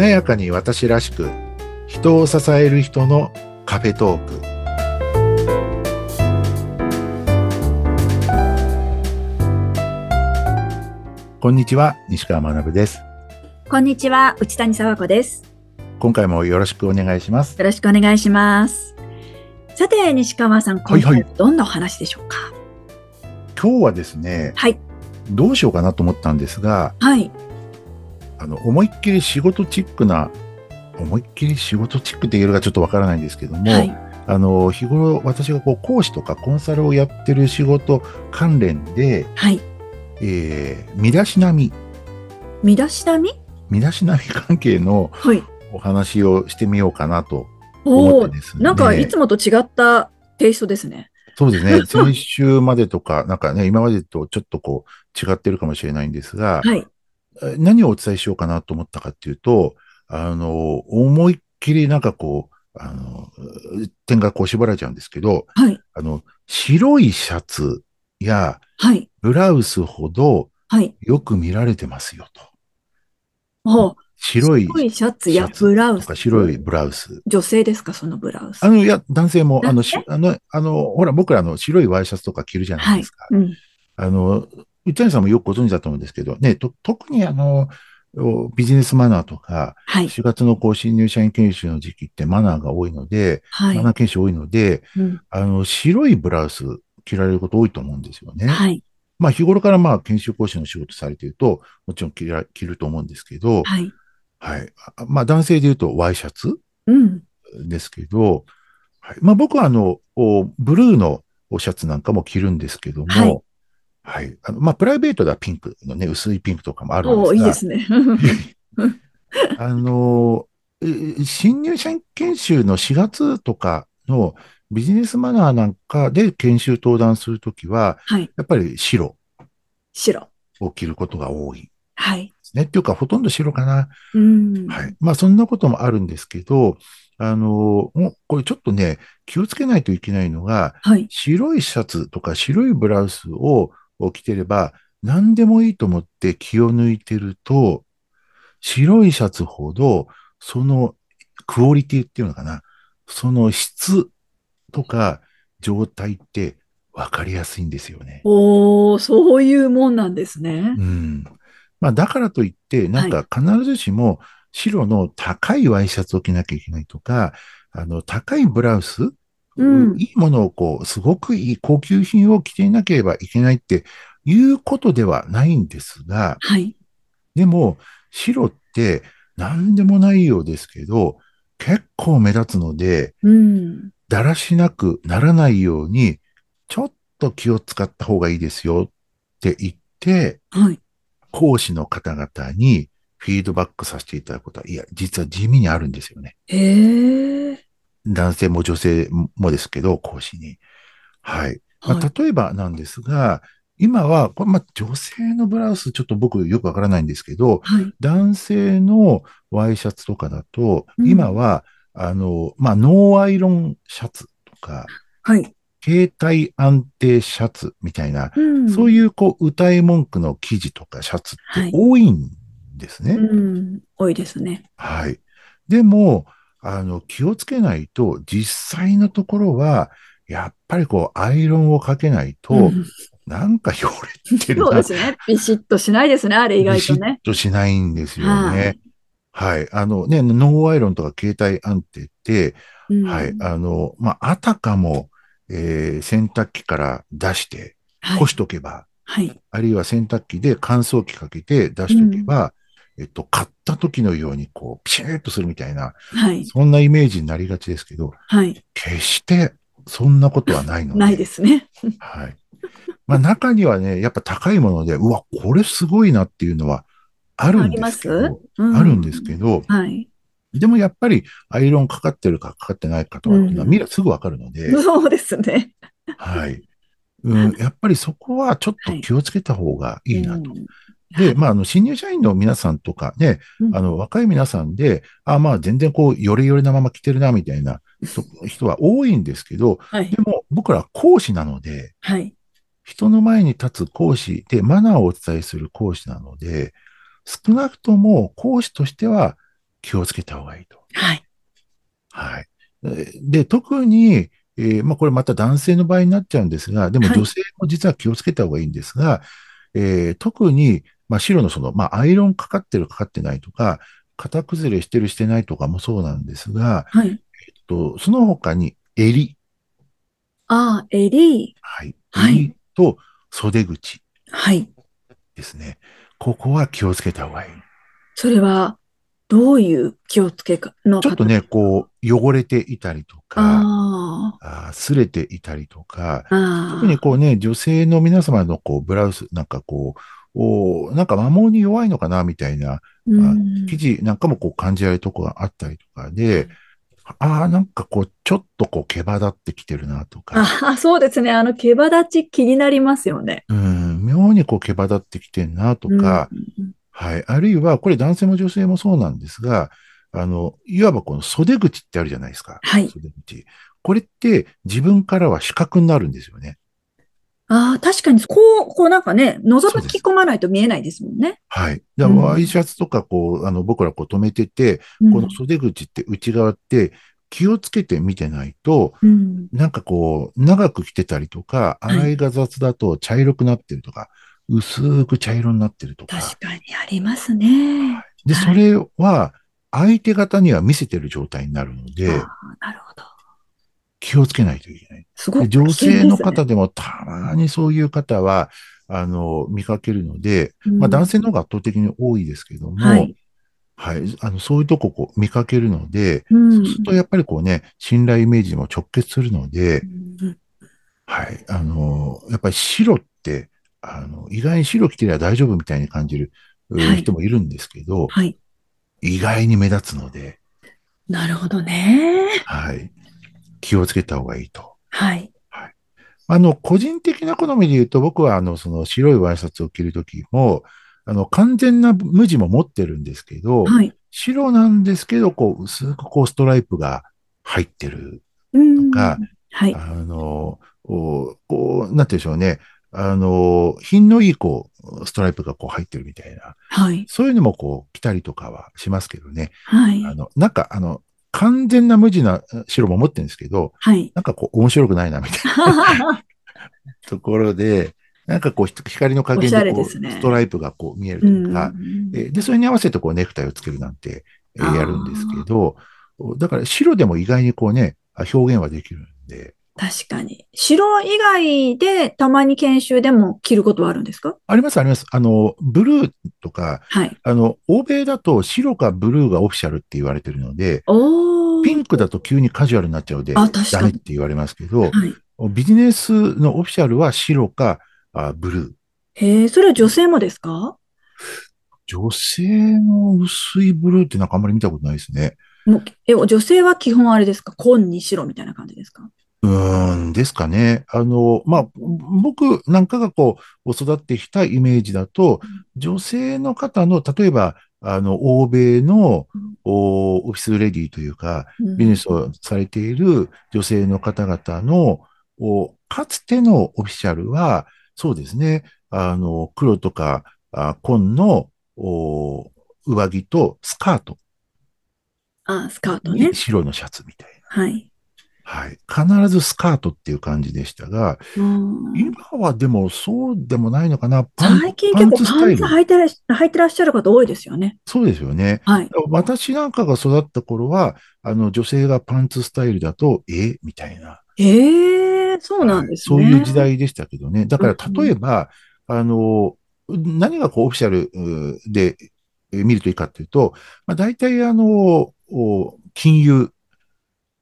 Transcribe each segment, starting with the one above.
華やかに私らしく人を支える人のカフェトーク。こんにちは西川学です。こんにちは内谷沢子です。今回もよろしくお願いします。よろしくお願いします。さて西川さん今回どんなお話でしょうか、はいはい、今日はですねはい。どうしようかなと思ったんですがはいあの、思いっきり仕事チックな、思いっきり仕事チックって言えるかちょっとわからないんですけども、はい、あの、日頃私がこう講師とかコンサルをやってる仕事関連で、はい。えー、身だしなみ。身だしなみ？身だしなみ関係のお話をしてみようかなと思ってですね。なんかいつもと違ったテイストですね。そうですね。先週までとか、なんかね、今までとちょっとこう違ってるかもしれないんですが、はい。何をお伝えしようかなと思ったかっていうと、あの、思いっきりなんかこう、あの、点がこう縛られちゃうんですけど、はい。あの、白いシャツや、はい。ブラウスほど、はい。よく見られてますよと。は白いシャツやブラウス。白いブラウス。女性ですか、そのブラウス。あの、いや、男性も、あの、あの、あの、ほら、僕らの白いワイシャツとか着るじゃないですか。はい、うん、あの、内谷さんもよくご存知だと思うんですけど、ね、と特にあの、ビジネスマナーとか、はい、4月のこう新入社員研修の時期ってマナーが多いので、はい、マナー研修多いので、うん、あの、白いブラウス着られること多いと思うんですよね。はい、まあ日頃からまあ研修講師の仕事されていると、もちろん着ら着ると思うんですけど、はい。はい。まあ男性で言うとワイシャツですけど、うん、はい、まあ僕はあの、ブルーのシャツなんかも着るんですけども、はいはい。あの、まあ、プライベートではピンクのね、薄いピンクとかもあるんですが。いいですね。あの、新入社員研修の4月とかのビジネスマナーなんかで研修登壇するときは、はい、やっぱり白。白。を着ることが多い。はい。ね。っていうか、ほとんど白かな。うん。はい。まあ、そんなこともあるんですけど、あの、もうこれちょっとね、気をつけないといけないのが、はい、白いシャツとか白いブラウスをを着てれば、何でもいいと思って気を抜いてると、白いシャツほど、そのクオリティっていうのかな、その質とか状態って分かりやすいんですよね。おー、そういうもんなんですね。うん。まあ、だからといって、なんか必ずしも白の高いワイシャツを着なきゃいけないとか、あの、高いブラウスうん、いいものをこう、すごくいい高級品を着ていなければいけないっていうことではないんですが、はい。でも、白って何でもないようですけど、結構目立つので、うん、だらしなくならないように、ちょっと気を使った方がいいですよって言って、はい、講師の方々にフィードバックさせていただくことは、いや、実は地味にあるんですよね。へー。男性も女性もですけど、講師に。はい。まあ、例えばなんですが、今は、これまあ、女性のブラウス、ちょっと僕よくわからないんですけど、はい、男性のワイシャツとかだと、うん、今は、あの、まあ、ノーアイロンシャツとか、はい。携帯安定シャツみたいな、うん、そういうこう、歌い文句の生地とかシャツって多いんですね。はい、うん、多いですね。はい。でも、あの、気をつけないと、実際のところは、やっぱりこう、アイロンをかけないと、うん、なんか汚れてるそうですね。ビシッとしないですね、あれ意外とね。ビシッとしないんですよね。はい。あのね、ノーアイロンとか携帯安定って、うん、はい。あの、まあ、あたかも、えー、洗濯機から出して、干しとけば、はい、あるいは洗濯機で乾燥機かけて出しとけば、えっと、買った時のように、こう、ピシッとするみたいな、はい。そんなイメージになりがちですけど、はい。決してそんなことはないので。ないですね。はい。まあ中にはね、やっぱ高いもので、うわ、これすごいなっていうのはあるんですけど、あうん、あるんですけど、はい。でもやっぱりアイロンかかってるかかかってないかとかっていうのは、見ればすぐわかるので、うん。そうですね。はい。うん、やっぱりそこはちょっと気をつけた方がいいなと。はいで、まあ、あの、新入社員の皆さんとかね、うん、あの、若い皆さんで、あまあ、全然こう、よれよれなまま来てるな、みたいな人は多いんですけど、はい、でも、僕ら講師なので、はい、人の前に立つ講師で、マナーをお伝えする講師なので、少なくとも講師としては、気をつけた方がいいと。はい。はい。えで、特に、えーまあ、これまた男性の場合になっちゃうんですが、でもはい女性も実は気をつけた方がいいんですが、えー特に、まあ、白のその、まあ、アイロンかかってるかかってないとか、型崩れしてるしてないとかもそうなんですが、はい。えっと、その他に襟、ああ、襟。はい。はい襟と袖口はい。ですね。ここは気をつけた方がいい。それは、どういう気をつけかのちょっとね、こう、汚れていたりとか、あ擦れていたりとか。特にこうね、女性の皆様のこうブラウス、なんかこう、おなんか摩耗に弱いのかなみたいな、うん生地なんかもこう感じられるとこがあったりとかで、ああ、なんかこう、ちょっとこう、毛羽立ってきてるなとか、ああ、そうですね。あの、毛羽立ち気になりますよね。うん、妙にこう、毛羽立ってきてるなとか、うんはい。あるいは、これ男性も女性もそうなんですが、あの、いわばこの袖口ってあるじゃないですか。はい袖口。これって自分からは視覚になるんですよね。ああ、確かに、こう、こうなんかね、覗き込まないと見えないですもんね。はい。だからうんワイシャツとかこう、あの、僕らこう止めてて、うんこの袖口って内側って気をつけて見てないと、うん。なんかこう、長く着てたりとか、はい洗いが雑だと茶色くなってるとか、薄く茶色になってるとか。確かにありますね。で、はいそれは相手方には見せてる状態になるので、なるほど。気をつけないといけない。すごい。で女性の方危でもたまにそういう方は、あの、見かけるので、険ですね、まあ男性の方が圧倒的に多いですけども、うんはい。はい。あの、そういうとここう見かけるので、うんそうするとやっぱりこうね、信頼イメージにも直結するのでう、んはい。あの、やっぱり白って、あの、意外に白着てりゃ大丈夫みたいに感じるうはい人もいるんですけど、はい。意外に目立つので、なるほどね。はい。気をつけた方がいいと。はい。あの、個人的な好みで言うと、僕はあの、その白いワイシャツを着るときも、あの、完全な無地も持ってるんですけど、はい。白なんですけど、こう、薄くこう、ストライプが入ってる。うんとかはい。あの、こう、こうなんて言うんでしょうね。あの、品のいい、こう、ストライプがこう入ってるみたいな。はい。そういうのもこう、着たりとかはしますけどね。はい。あの、なんか、あの、完全な無地な白も持ってるんですけど、はい。なんかこう、面白くないな、みたいな。ところで、なんかこう、ひ光の加減でこうストライプがこう見えるうんとか、えーで、それに合わせてこうネクタイをつけるなんて、やるんですけど、だから白でも意外にこうね、あ表現はできるんで、確かに。白以外でたまに研修でも着ることはあるんですか？ありますあります。あの、ブルーとか、はい。あの、欧米だと白かブルーがオフィシャルって言われてるので。ピンクだと急にカジュアルになっちゃうので、ダメって言われますけど、はい。ビジネスのオフィシャルは白かあブルー。へえ、それは女性もですか？女性の薄いブルーってなんかあんまり見たことないですね。もう、え、女性は基本あれですか？紺に白みたいな感じですか？うーん、ですかね。あの、まあ、僕なんかがこう、育ってきたイメージだと、女性の方の、例えば、あの、欧米のオフィスレディというか、うんビジネスをされている女性の方々の、おかつてのオフィシャルは、そうですね、あの、黒とか、あ紺のお上着とスカートあ、スカートねに。白のシャツみたいな。はい。はい。必ずスカートっていう感じでしたが、うん今はでもそうでもないのかな。パン最近結構パンツ履いてらっし履いてらっしゃる方多いですよね。そうですよね。はい。私なんかが育った頃は、あの、女性がパンツスタイルだと、え？みたいな。ええ、そうなんですね。はいそういう時代でしたけどね。だから、うん例えば、あの、何がこう、オフィシャルうでえー見るといいかっていうと、まあ、大体、あの、お金融、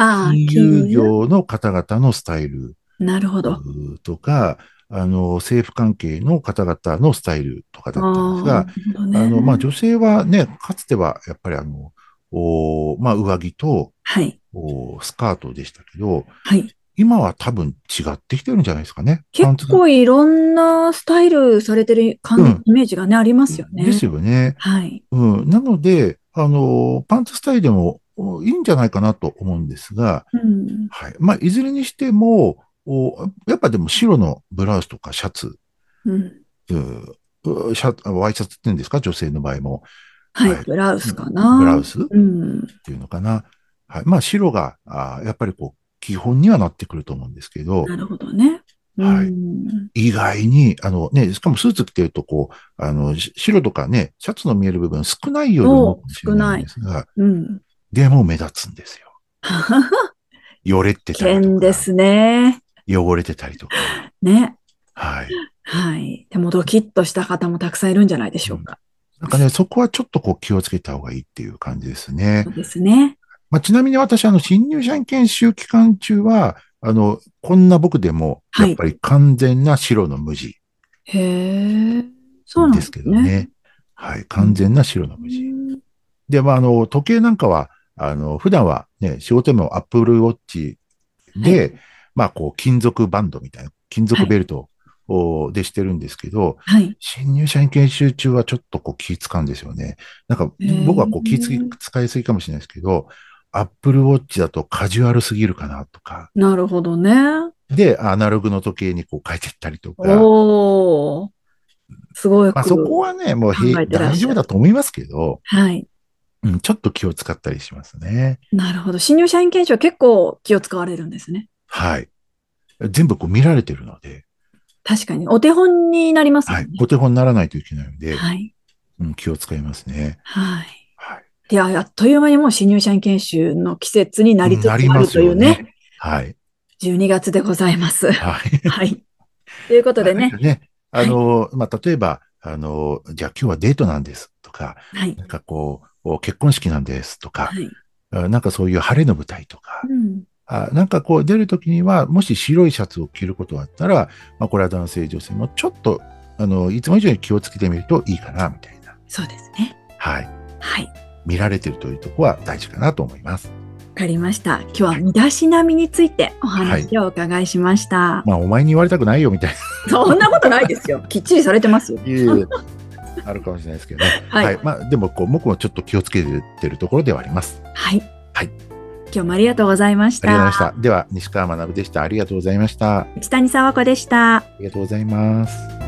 金融？業の方々のスタイルなるほど。うとか、あの、政府関係の方々のスタイルとかだったんですが、あね。あの、まあ、女性はね、かつては、やっぱりあの、おまあ、上着と、はい。おスカートでしたけど、はい。今は多分違ってきてるんじゃないですかね。結構いろんなスタイルされてる感うんイメージがね、ありますよね。ですよね。はい。うん。なので、あの、パンツスタイルでもおいいんじゃないかなと思うんですが、うん。はい。まあ、いずれにしても、おやっぱでも白のブラウスとかシャツ、うん。うシャワイシャツって言うんですか？女性の場合も。はい、はいブラウスかな。ブラウス？っうん。ていうのかな。はい。まあ白が、あやっぱりこう、基本にはなってくると思うんですけど、なるほどね。はいうん意外に、あのね、しかもスーツ着てるとこう、あの、し白とかね、シャツの見える部分少ないように思うんですが、うん。でも目立つんですよ。よれってたりとか。剣ですね。汚れてたりとか。ね。はい。はい。でもドキッとした方もたくさんいるんじゃないでしょうか。なんかね、そこはちょっとこう気をつけた方がいいっていう感じですねそう。ですね。まあ、ちなみに私、あの、新入社員研修期間中は、あの、こんな僕でも、はいやっぱり完全な白の無地へえ。そうなんでですすけどね。ね。はい。完全な白の無地。うんで、まあ、あの、時計なんかは、あの、普段はね、仕事でもアップルウォッチで、まあ、こう、金属バンドみたいな、金属ベルトをでしてるんですけど、はい。新入社員研修中はちょっとこう気使うんですよね。なんか僕はこう気つ使いすぎかもしれないですけど、アップルウォッチだとカジュアルすぎるかなとか、なるほどね。で、アナログの時計にこう変えてったりとか、おー。すごい。まあそこはね、もう大丈夫だと思いますけど、はい。うん、ちょっと気を使ったりしますね。なるほど。新入社員研修は結構気を使われるんですね。はい。全部こう見られてるので、確かに。お手本になりますね。。はいお手本にならないといけないので、はい。うん、気を使いますね。はい。はい。いや、あっという間にもう新入社員研修の季節になりつつあるというねね。はい。12月でございます。はい。はい。ということでね。ね。あの、まあ、例えば、あの、じゃあ今日はデートなんですとか、はい。なんかこう、結婚式なんですとか、はい。あなんかそういう晴れの舞台とか、うん。あなんかこう出るときには、もし白いシャツを着ることがあったら、まあ、これは男性、女性もちょっと、あの、いつも以上に気をつけてみるといいかな、みたいな。そうですね。はい。はい。わ見られてるというところは大事かなと思います。かりました。今日は身だしなみについてお話をお伺いしました。まあ、お前に言われたくないよ、みたいそんなことないですよ。きっちりされてますよ。な。いえいえあるかもしれないですけどね。はいはい。まあ、でも、こう、僕もちょっと気をつけてるところではあります。はい。はい。今日もありがとうございましありがとうございた。ました。では、西川学でした。ありがとうございました。あ内谷沢子でした。りがとうございます。